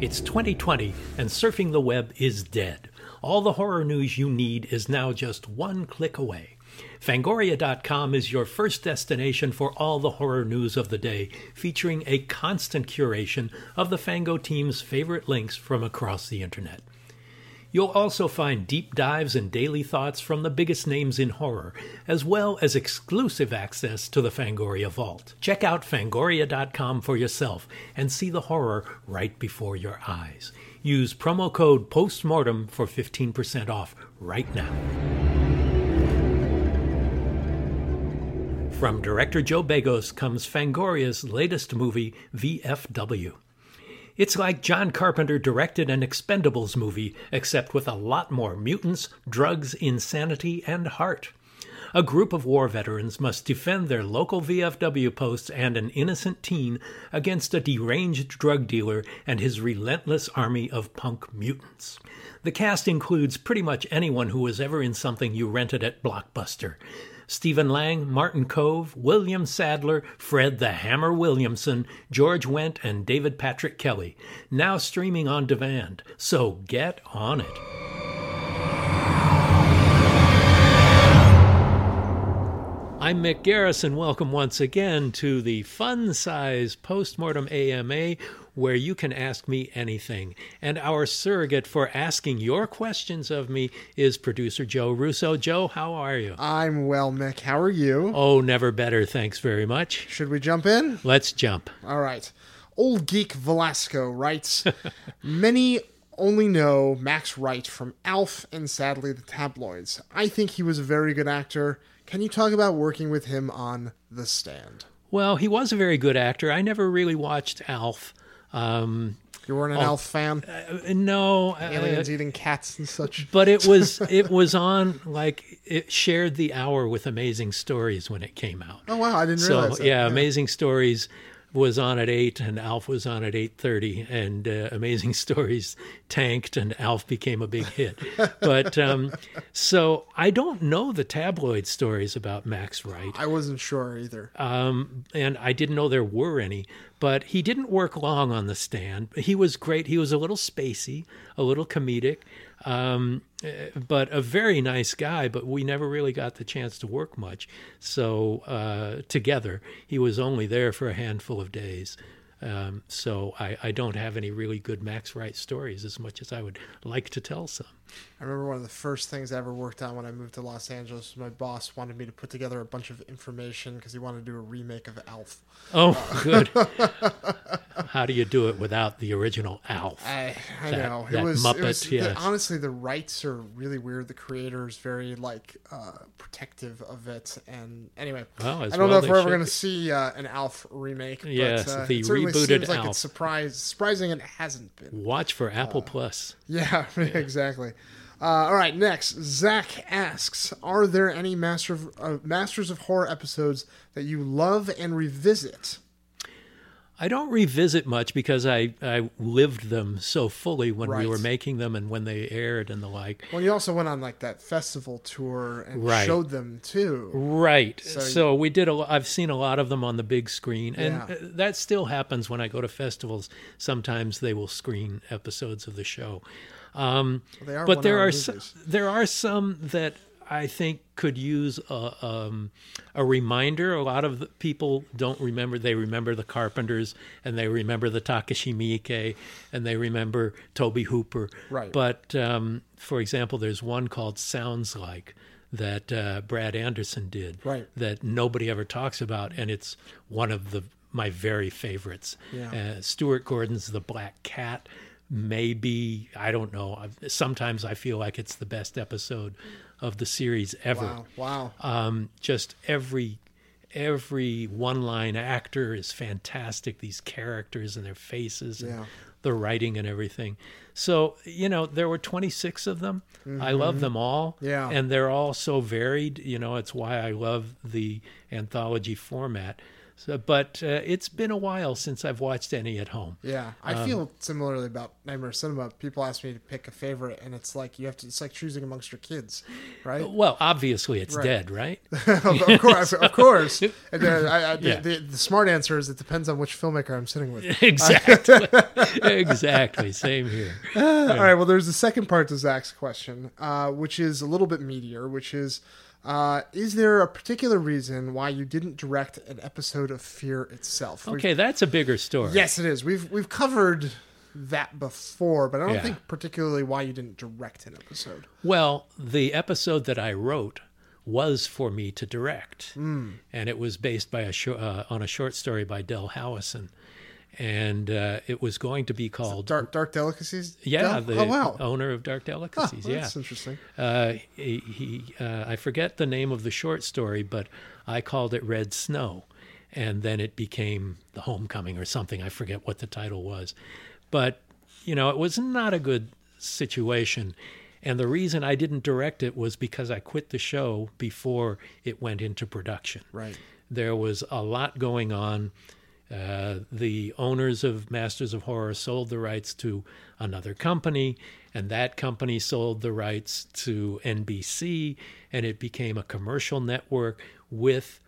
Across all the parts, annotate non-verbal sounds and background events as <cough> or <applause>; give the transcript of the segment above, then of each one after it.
It's 2020 and surfing the web is dead. All the horror news you need is now just one click away. Fangoria.com is your first destination for all the horror news of the day, featuring a constant curation of the Fango team's favorite links from across the internet. You'll also find deep dives and daily thoughts from the biggest names in horror, as well as exclusive access to the Fangoria Vault. Check out fangoria.com for yourself and see the horror right before your eyes. Use promo code POSTMORTEM for 15% off right now. From director Joe Begos comes Fangoria's latest movie, VFW. It's like John Carpenter directed an Expendables movie, except with a lot more mutants, drugs, insanity, and heart. A group of war veterans must defend their local VFW posts and an innocent teen against a deranged drug dealer and his relentless army of punk mutants. The cast includes pretty much anyone who was ever in something you rented at Blockbuster. Stephen Lang, Martin Kove, William Sadler, Fred the Hammer Williamson, George Wendt, and David Patrick Kelly. Now streaming on demand. So get on it. I'm Mick Garris. Welcome once again to the fun size postmortem AMA where you can ask me anything. And our surrogate for asking your questions of me is producer Joe Russo. Joe, how are you? I'm well, Mick. How are you? Oh, never better. Thanks very much. Should we jump in? Let's jump. All right. Old Geek Velasco writes <laughs> Many only know Max Wright from Alf and sadly the tabloids. I think he was a very good actor. Can you talk about working with him on The Stand? Well, he was a very good actor. I never really watched Alf. Um, you weren't an oh, Alf fan? Uh, no, aliens uh, eating cats and such. But it was <laughs> it was on like it shared the hour with Amazing Stories when it came out. Oh wow, I didn't so, realize that. Yeah, yeah, Amazing Stories was on at eight and Alf was on at eight thirty, and uh, Amazing <laughs> Stories tanked and Alf became a big hit. <laughs> but um, so I don't know the tabloid stories about Max Wright. I wasn't sure either, um, and I didn't know there were any. But he didn't work long on the stand. He was great. He was a little spacey, a little comedic. Um, but a very nice guy, but we never really got the chance to work much. So uh, together, he was only there for a handful of days. Um, so I, I, don't have any really good Max Wright stories as much as I would like to tell some. I remember one of the first things I ever worked on when I moved to Los Angeles. My boss wanted me to put together a bunch of information because he wanted to do a remake of Alf. Oh, good. <laughs> How do you do it without the original Alf? I, I that, know that it was Muppet. It was, yes. the, honestly, the rights are really weird. The creator is very like uh, protective of it, and anyway, well, I don't well know if we're ever going to see uh, an Alf remake. Yes, but, uh, the it rebooted seems like Alf. it's surprise, surprising it hasn't been. Watch for Apple Plus. <laughs> <laughs> Yeah, exactly. Uh, all right, next, Zach asks: Are there any Master of, uh, Masters of Horror episodes that you love and revisit? I don't revisit much because I, I lived them so fully when Right. we were making them and when they aired and the like. Well, you also went on like that festival tour and Right. showed them too. Right. So So, we did a I've seen a lot of them on the big screen and Yeah. that still happens when I go to festivals. Sometimes they will screen episodes of the show. Um, They are but there are some, there are some that I think could use a, um, a reminder. A lot of the people don't remember. They remember the Carpenters and they remember the Takashi Miike and they remember Tobe Hooper. Right. But um, for example, there's one called Sounds Like that uh, Brad Anderson did Right. that nobody ever talks about, and it's one of the my very favorites. Yeah. Uh, Stuart Gordon's The Black Cat. Maybe I don't know. Sometimes I feel like it's the best episode of the series ever. Wow! Wow! Um, just every every one line actor is fantastic. These characters and their faces and Yeah. the writing and everything. So, you know, there were 26 of them. I love them all. Mm-hmm. Yeah. And they're all so varied. You know, it's why I love the anthology format. So, but uh, it's been a while since I've watched any at home. Yeah, I Um, feel similarly about Nightmare Cinema. People ask me to pick a favorite, and it's like you have to. It's like choosing amongst your kids, right? Well, obviously it's Right. dead, right? <laughs> of, course, of course. <laughs> And, uh, I, I, Yeah. the, the, the smart answer is it depends on which filmmaker I'm sitting with. <laughs> exactly. exactly. Same here. All right. Well, there's the second part to Zach's question, uh, which is a little bit meatier, which is. Uh, is there a particular reason why you didn't direct an episode of Fear itself? We've- Okay, that's a bigger story. Yes, it is. We've we've covered that before, but I don't Yeah. think particularly why you didn't direct an episode. Well, the episode that I wrote was for me to direct, Hmm. and it was based by a shor- uh, on a short story by Del Howison, and uh, it was going to be called Dark Dark Delicacies. yeah, Oh, the oh wow. owner of Dark Huh, Delicacies. yeah, that's interesting. uh, he, he uh, I forget the name of the short story, but I called it Red Snow, and then it became The Homecoming or something. I forget what the title was, but you know, it was not a good situation. And the reason I didn't direct it was because I quit the show before it went into production. Right. There was a lot going on. Uh, the owners of Masters of Horror sold the rights to another company, and that company sold the rights to NBC, and it became a commercial network with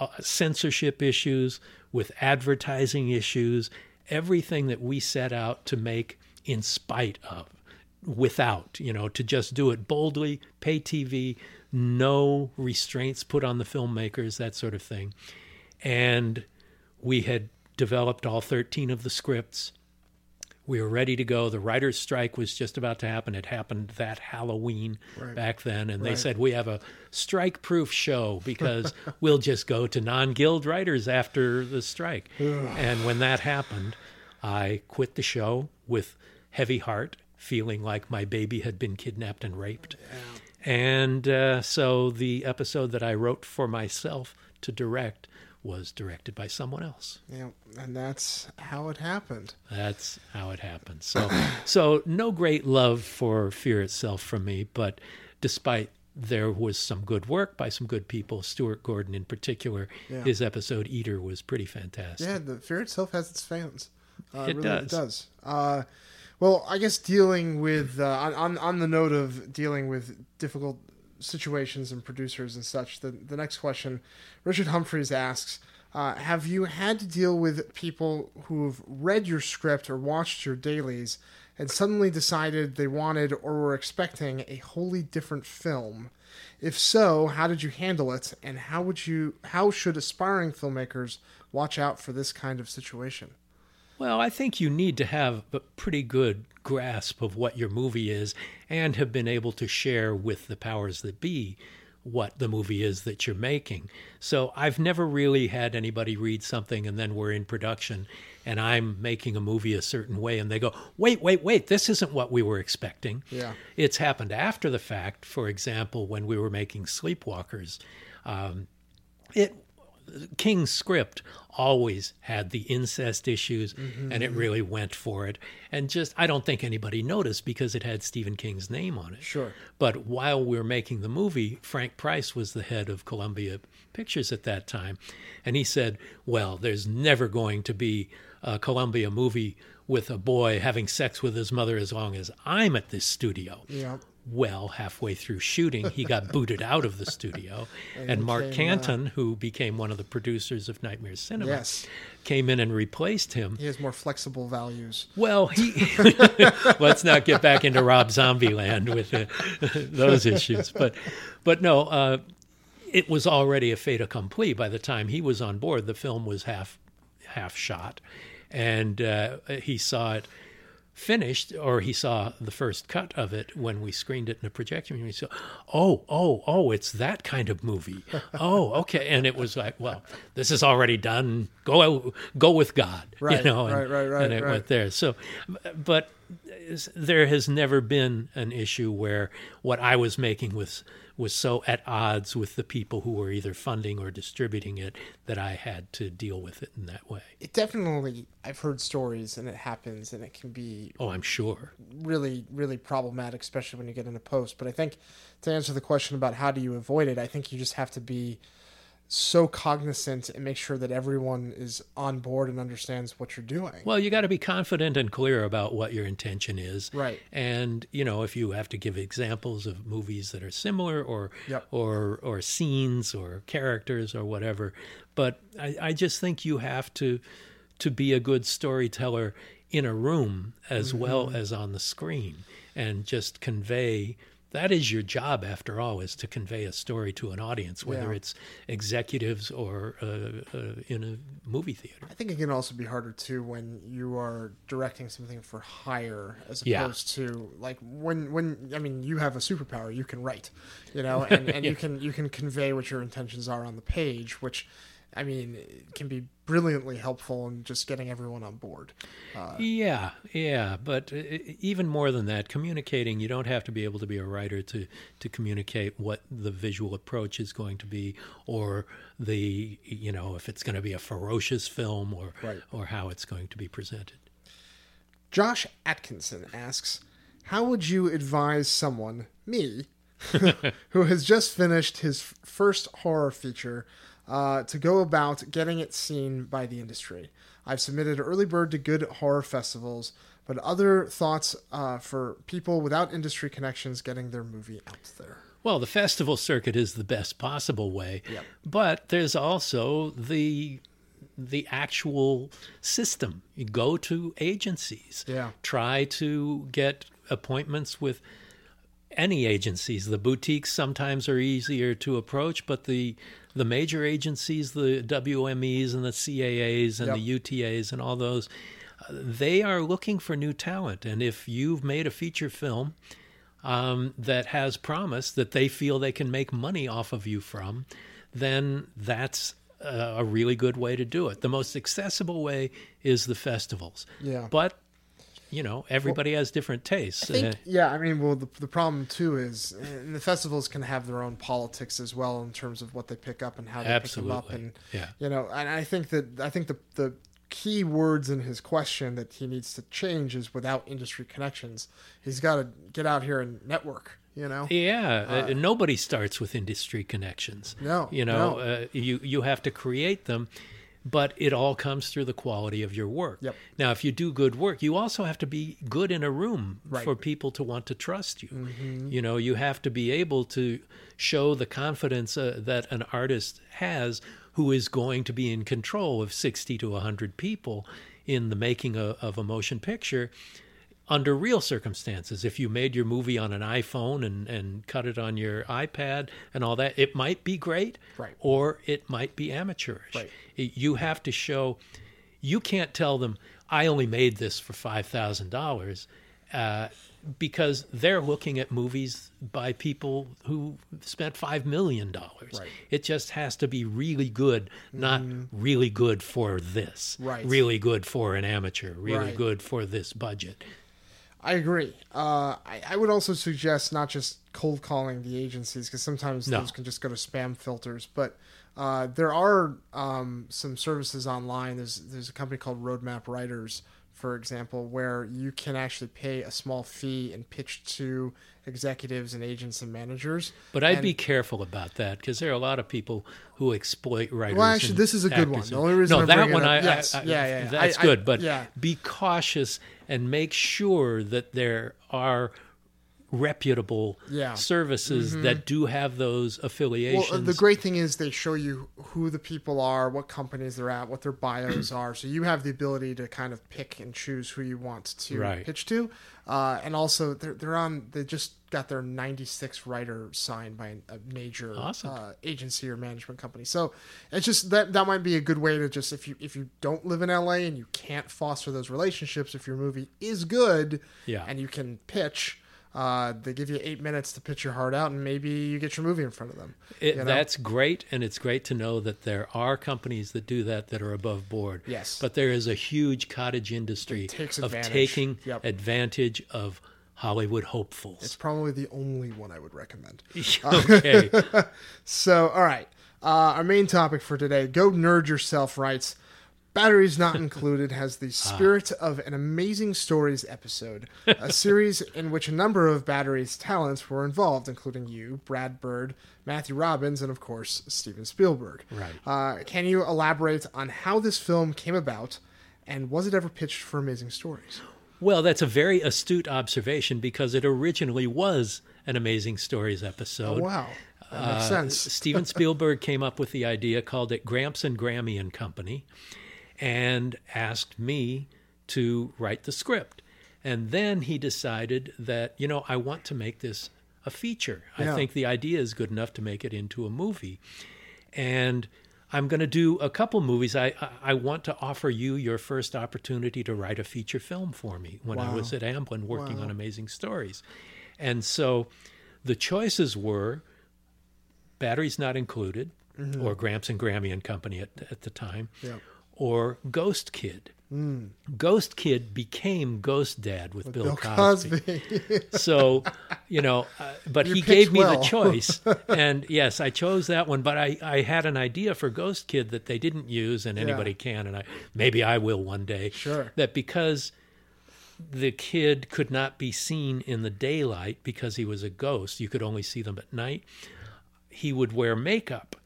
uh, censorship issues, with advertising issues, everything that we set out to make in spite of, without, you know, to just do it boldly, pay TV, no restraints put on the filmmakers, that sort of thing. And we had developed all 13 of the scripts. We were ready to go. The writer's strike was just about to happen. It happened that Halloween back then. And they said, We have a strike proof show because <laughs> we'll just go to non guild writers after the strike. and when that happened, I quit the show with heavy heart, feeling like my baby had been kidnapped and raped. And uh, so the episode that I wrote for myself to direct was directed by someone else. Yeah, and that's how it happened. That's how it happened. So, <coughs> so no great love for Fear itself from me, but despite there was some good work by some good people, Stuart Gordon in particular, Yeah. his episode Eater was pretty fantastic. Yeah, the fear itself has its fans. Uh, It really, does. It does. Uh, well, I guess dealing with uh, on, on on the note of dealing with difficult situations and producers and such, the the next question, Richard Humphreys asks. Uh, have you had to deal with people who've read your script or watched your dailies and suddenly decided they wanted or were expecting a wholly different film? If so, how did you handle it, and how would you how should aspiring filmmakers watch out for this kind of situation? Well, I think you need to have a pretty good grasp of what your movie is and have been able to share with the powers that be what the movie is that you're making. So I've never really had anybody read something and then we're in production and I'm making a movie a certain way and they go, wait, wait, wait, this isn't what we were expecting. Yeah. It's happened after the fact. For example, when we were making Sleepwalkers, um, it King's script always had the incest issues and it really went for it. And just, I don't think anybody noticed because it had Stephen King's name on it. Sure. But while we were making the movie, Frank Price was the head of Columbia Pictures at that time. And he said, Well, there's never going to be a Columbia movie with a boy having sex with his mother as long as I'm at this studio. Yeah. Well, halfway through shooting, he got booted out of the studio. <laughs> and Mark became, uh, Canton, who became one of the producers of Nightmare Cinema, Yes. came in and replaced him. He has more flexible values. Well, he <laughs> let's not get back into Rob Zombie land with uh, <laughs> those issues, but but no, uh, it was already a fait accompli by the time he was on board. The film was half half shot, and uh, he saw it finished, or he saw the first cut of it when we screened it in a projection room. He said, "Oh, oh, oh, it's that kind of movie. Oh, okay." And it was like, "Well, this is already done. Go, go with God." Right, you know, and, right, right, right, and it right. went there. So, but there has never been an issue where what I was making was was so at odds with the people who were either funding or distributing it that I had to deal with it in that way. It definitely, I've heard stories and it happens and it can be Oh, I'm sure. really, really problematic, especially when you get into post. But I think to answer the question about how do you avoid it, I think you just have to be so cognizant and make sure that everyone is on board and understands what you're doing. Well, you got to be confident and clear about what your intention is. Right. And, you know, if you have to give examples of movies that are similar or Yep. or or scenes or characters or whatever, but I, I just think you have to to be a good storyteller in a room as mm-hmm. well as on the screen and just convey that is your job after all is to convey a story to an audience whether Yeah. it's executives or uh, uh, in a movie theater I think it can also be harder too when you are directing something for hire as Yeah. opposed to like when when I mean you have a superpower you can write, you know, <laughs> and, and you can you can convey what your intentions are on the page, which I mean it can be brilliantly helpful in just getting everyone on board. Yeah, yeah, but uh, even more than that, communicating. You don't have to be able to be a writer to to communicate what the visual approach is going to be, or the you know if it's going to be a ferocious film, or Right. or how it's going to be presented. Josh Atkinson asks, "How would you advise someone, me, <laughs> who has just finished his first horror feature, uh, to go about getting it seen by the industry? I've submitted early bird to good horror festivals, but other thoughts uh, for people without industry connections getting their movie out there." Well, the festival circuit is the best possible way, Yep. but there's also the the actual system. You go to agencies. Yeah. Try to get appointments with any agencies. The boutiques sometimes are easier to approach, but the the major agencies, the WMEs and the CAAs and Yep. the UTAs and all those, they are looking for new talent. And if you've made a feature film um, that has promise that they feel they can make money off of you from, then that's uh, a really good way to do it. The most accessible way is the festivals. Yeah. But you know, everybody has different tastes. I think, Uh, yeah, I mean, well, the, the problem too is the festivals can have their own politics as well in terms of what they pick up and how they pick them up, and Yeah. you know, and I think that I think the the key words in his question that he needs to change is without industry connections. He's got to get out here and network. You know, Yeah, uh, nobody starts with industry connections. No, you know, no. uh, you you have to create them, but it all comes through the quality of your work. Yep. Now, if you do good work, you also have to be good in a room Right. for people to want to trust you. You know, you have to be able to show the confidence uh, that an artist has who is going to be in control of 60 to 100 people in the making of, of a motion picture under real circumstances. If you made your movie on an iPhone and, and cut it on your iPad and all that, it might be great, Right. or it might be amateurish. Right. You have to show. You can't tell them I only made this for five thousand dollars, uh, because they're looking at movies by people who spent five million dollars. Right. It just has to be really good, not really good for this. Right. Really good for an amateur. Really good for this budget. I agree. Uh, I, I would also suggest not just cold calling the agencies because sometimes No. those can just go to spam filters. But uh, there are um, some services online. There's there's a company called Roadmap Writers, for example, where you can actually pay a small fee and pitch to executives and agents and managers. But I'd And- be careful about that because there are a lot of people who exploit writers. Well, actually, this is a good one. The only reason no, I'm that one, up- I, yes, I, I- yeah, yeah, yeah. that's I- I- good. But yeah. be cautious and make sure that there are reputable Yeah. Mm-hmm. services that do have those affiliations. Well, uh, the great thing is they show you who the people are, what companies they're at, what their bios are, so you have the ability to kind of pick and choose who you want to Right. pitch to. Uh, and also, they're they're on. They just got their 96 writer signed by a major Awesome. uh, agency or management company. So it's just that that might be a good way to just if you if you don't live in LA and you can't foster those relationships, if your movie is good, Yeah. and you can pitch. Uh, they give you eight minutes to pitch your heart out, and maybe you get your movie in front of them. It, you know? That's great, and it's great to know that there are companies that do that that are above board. Yes. but there is a huge cottage industry of advantage. taking Yep. advantage of Hollywood hopefuls. It's probably the only one I would recommend. <laughs> okay. <laughs> So, all right. Uh, our main topic for today Go Nerd Yourself writes Batteries Not Included has the <laughs> spirit of an Amazing Stories episode, a series <laughs> in which a number of Batteries talents were involved, including you, Brad Bird, Matthew Robbins, and of course, Steven Spielberg. Right. Uh, can you elaborate on how this film came about and was it ever pitched for Amazing Stories? Well, that's a very astute observation because it originally was an Amazing Stories episode. Oh, wow. That makes Uh, sense. Steven <laughs> Spielberg came up with the idea, called it Gramps and Grammy and Company, and asked me to write the script. And then he decided that, you know, I want to make this a feature. I think the idea is good enough to make it into a movie. And I'm going to do a couple movies. I, I want to offer you your first opportunity to write a feature film for me when I was at Amblin working Wow. on Amazing Stories. And so the choices were Batteries Not Included, or Gramps and Grammy and Company at, at the time, Mm-hmm. Yeah. or Ghost Kid. Ghost Kid became Ghost Dad with, Bill, Bill Cosby. Cosby. <laughs> So, you know, uh, but he gave me well. the choice. <laughs> and yes, I chose that one, but I, I had an idea for Ghost Kid that they didn't use and anybody can. And I, maybe I will one day. Sure. That because the kid could not be seen in the daylight because he was a ghost, you could only see them at night. He would wear makeup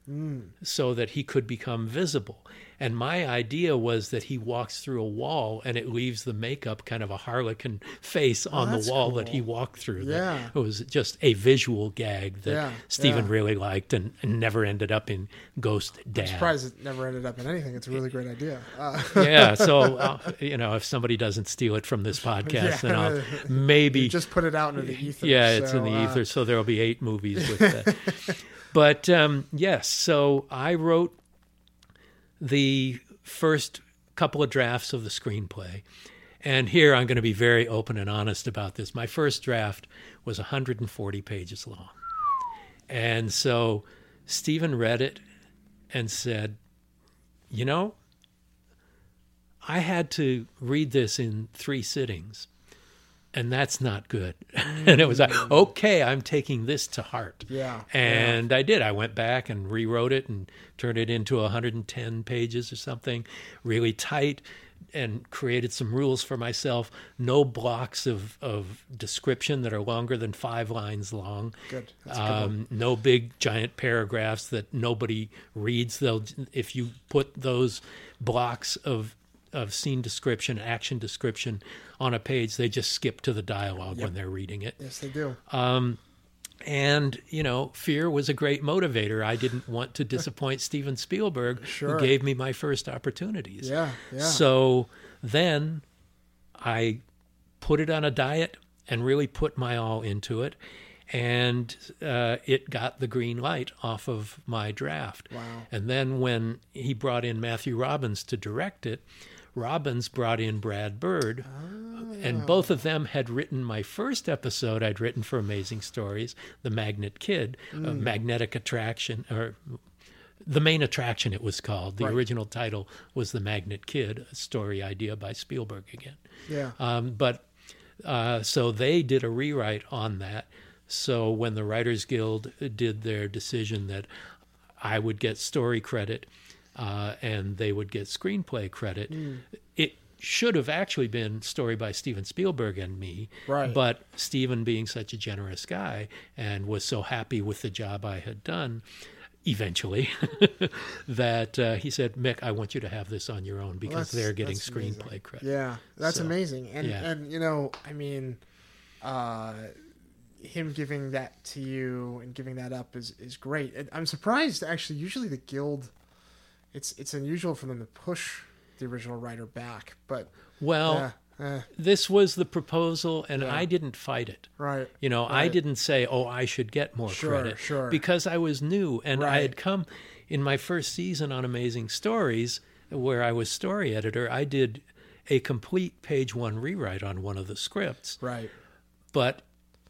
so that he could become visible. And my idea was that he walks through a wall and it leaves the makeup kind of a harlequin face on the Oh, wall that he walked through. That Yeah. It was just a visual gag that Yeah, Steven yeah. really liked and, and never ended up in Ghost Dad. Surprised it never ended up in anything. It's a really great idea. Uh, yeah, <laughs> so uh, you know, if somebody doesn't steal it from this <laughs> podcast, then I'll maybe just put it out into the ether. yeah, it's in the uh, ether, so there'll be eight movies with that. <laughs> but um, yes, so I wrote the first couple of drafts of the screenplay. And here I'm going to be very open and honest about this. My first draft was 140 pages long. And so Steven read it and said, You know, I had to read this in three sittings and that's not good. <laughs> and it was like, okay, I'm taking this to heart. Yeah, And I did. I went back and rewrote it and turned it into 110 pages or something, really tight, and created some rules for myself. No blocks of, of description that are longer than five lines long. Good. That's a good. Um, no big giant paragraphs that nobody reads. They'll if you put those blocks of of scene description, action description on a page, they just skip to the dialogue when they're reading it. Yes, they do. And you know, fear was a great motivator. I didn't want to <laughs> disappoint Steven Spielberg, Sure. who gave me my first opportunities. Yeah, yeah. So then I put it on a diet and really put my all into it. And uh, it got the green light off of my draft. Wow. And then when he brought in Matthew Robbins to direct it, Robbins brought in Brad Bird. And both of them had written my first episode I'd written for Amazing Stories, The Magnet Kid, uh, Magnetic Attraction, or the main attraction it was called. The Right. original title was The Magnet Kid, a story idea by Spielberg again. Yeah. Um, but uh, so they did a rewrite on that. So when the Writers Guild did their decision that I would get story credit uh, and they would get screenplay credit, Hmm. it should have actually been story by Steven Spielberg and me. Right. But Steven, being such a generous guy and was so happy with the job I had done, eventually, <laughs> that uh, he said, Mick, I want you to have this on your own because that's- they're getting that's amazing. screenplay credit. Yeah, that's So, amazing. And yeah. and you know, I mean, uh, him giving that to you and giving that up is is great. And I'm surprised actually. Usually the guild, it's it's unusual for them to push the original writer back, but Well, yeah, eh, this was the proposal, and I didn't fight it. right. You know, I didn't say, "Oh, I should get more Sure, credit," sure. because I was new and I had come in my first season on Amazing Stories, where I was story editor. I did a complete page one rewrite on one of the scripts, Right. but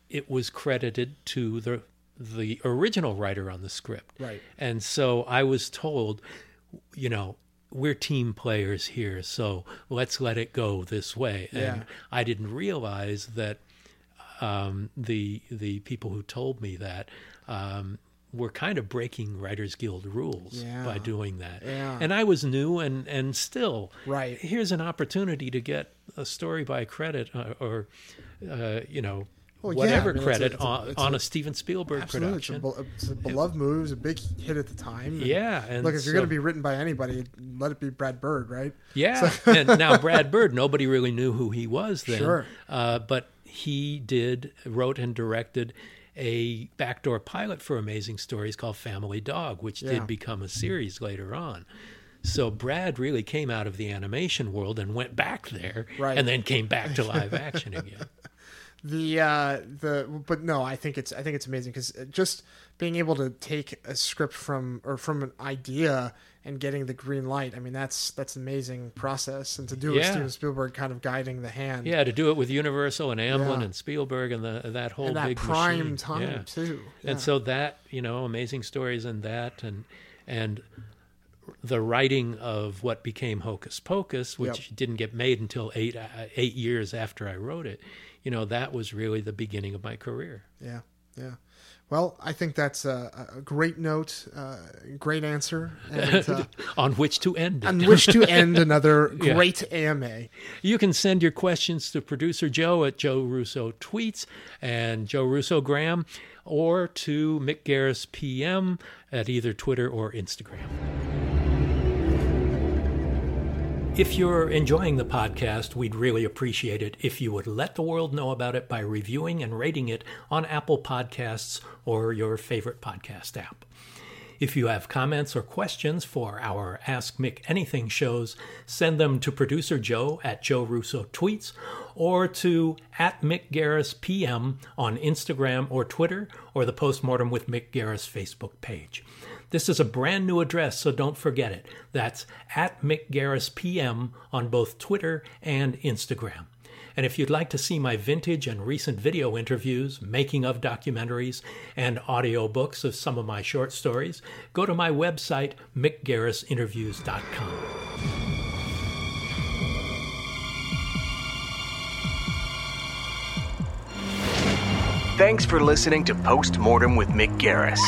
it was credited to the the original writer on the script. Right. And so I was told, you know, we're team players here, so let's let it go this way. Yeah. And I didn't realize that um, the the people who told me that um, were kind of breaking Writers Guild rules Yeah. by doing that. Yeah. And I was new, and and still, Right. Here's an opportunity to get a story by credit uh, or, uh, you know. Well, yeah, Whatever I mean, it's a- credit it's a- on, it's on a- a, Steven Spielberg Absolutely, it's a, production. be- it's a beloved movie. It was a big hit at the time. and Yeah, and look, if you're going to be written by anybody, let it be Brad Bird, right? Yeah, <laughs> and now Brad Bird, nobody really knew who he was then. Sure. Uh, but he did wrote and directed a backdoor pilot for Amazing Stories called Family Dog, which Yeah. did become a series later on. So Brad really came out of the animation world and went back there, Right. and then came back to live <laughs> action again. The uh, the but no, I think it's I think it's amazing because just being able to take a script from or from an idea and getting the green light. I mean, that's that's an amazing process, and to do it with Steven Spielberg kind of guiding the hand. Yeah, to do it with Universal and Amblin Yeah. and Spielberg and the, that whole and that big prime machine. time Yeah. too. And so that you know, amazing stories and that and and the writing of what became Hocus Pocus, which Yep. didn't get made until eight uh, eight years after I wrote it. You know, that was really the beginning of my career. Yeah, yeah. Well, I think that's a, a great note, uh, great answer, and uh, <laughs> On which to end it. on which to <laughs> end another Yeah. great AMA. You can send your questions to producer Joe at Joe Russo Tweets and Joe Russo Graham, or to Mick Garris PM at either Twitter or Instagram. If you're enjoying the podcast, we'd really appreciate it if you would let the world know about it by reviewing and rating it on Apple Podcasts or your favorite podcast app. If you have comments or questions for our Ask Mick Anything shows, send them to producer Joe at Joe Russo Tweets or to at Mick Garris PM on Instagram or Twitter or the Postmortem with Mick Garris Facebook page. This is a brand new address, so don't forget it. That's at Mick Garris PM on both Twitter and Instagram. And if you'd like to see my vintage and recent video interviews, making of documentaries, and audiobooks of some of my short stories, go to my website, mickgarrisinterviews.com. Thanks for listening to Postmortem with Mick Garris.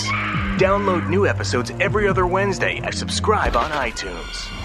Download new episodes every other Wednesday and subscribe on iTunes.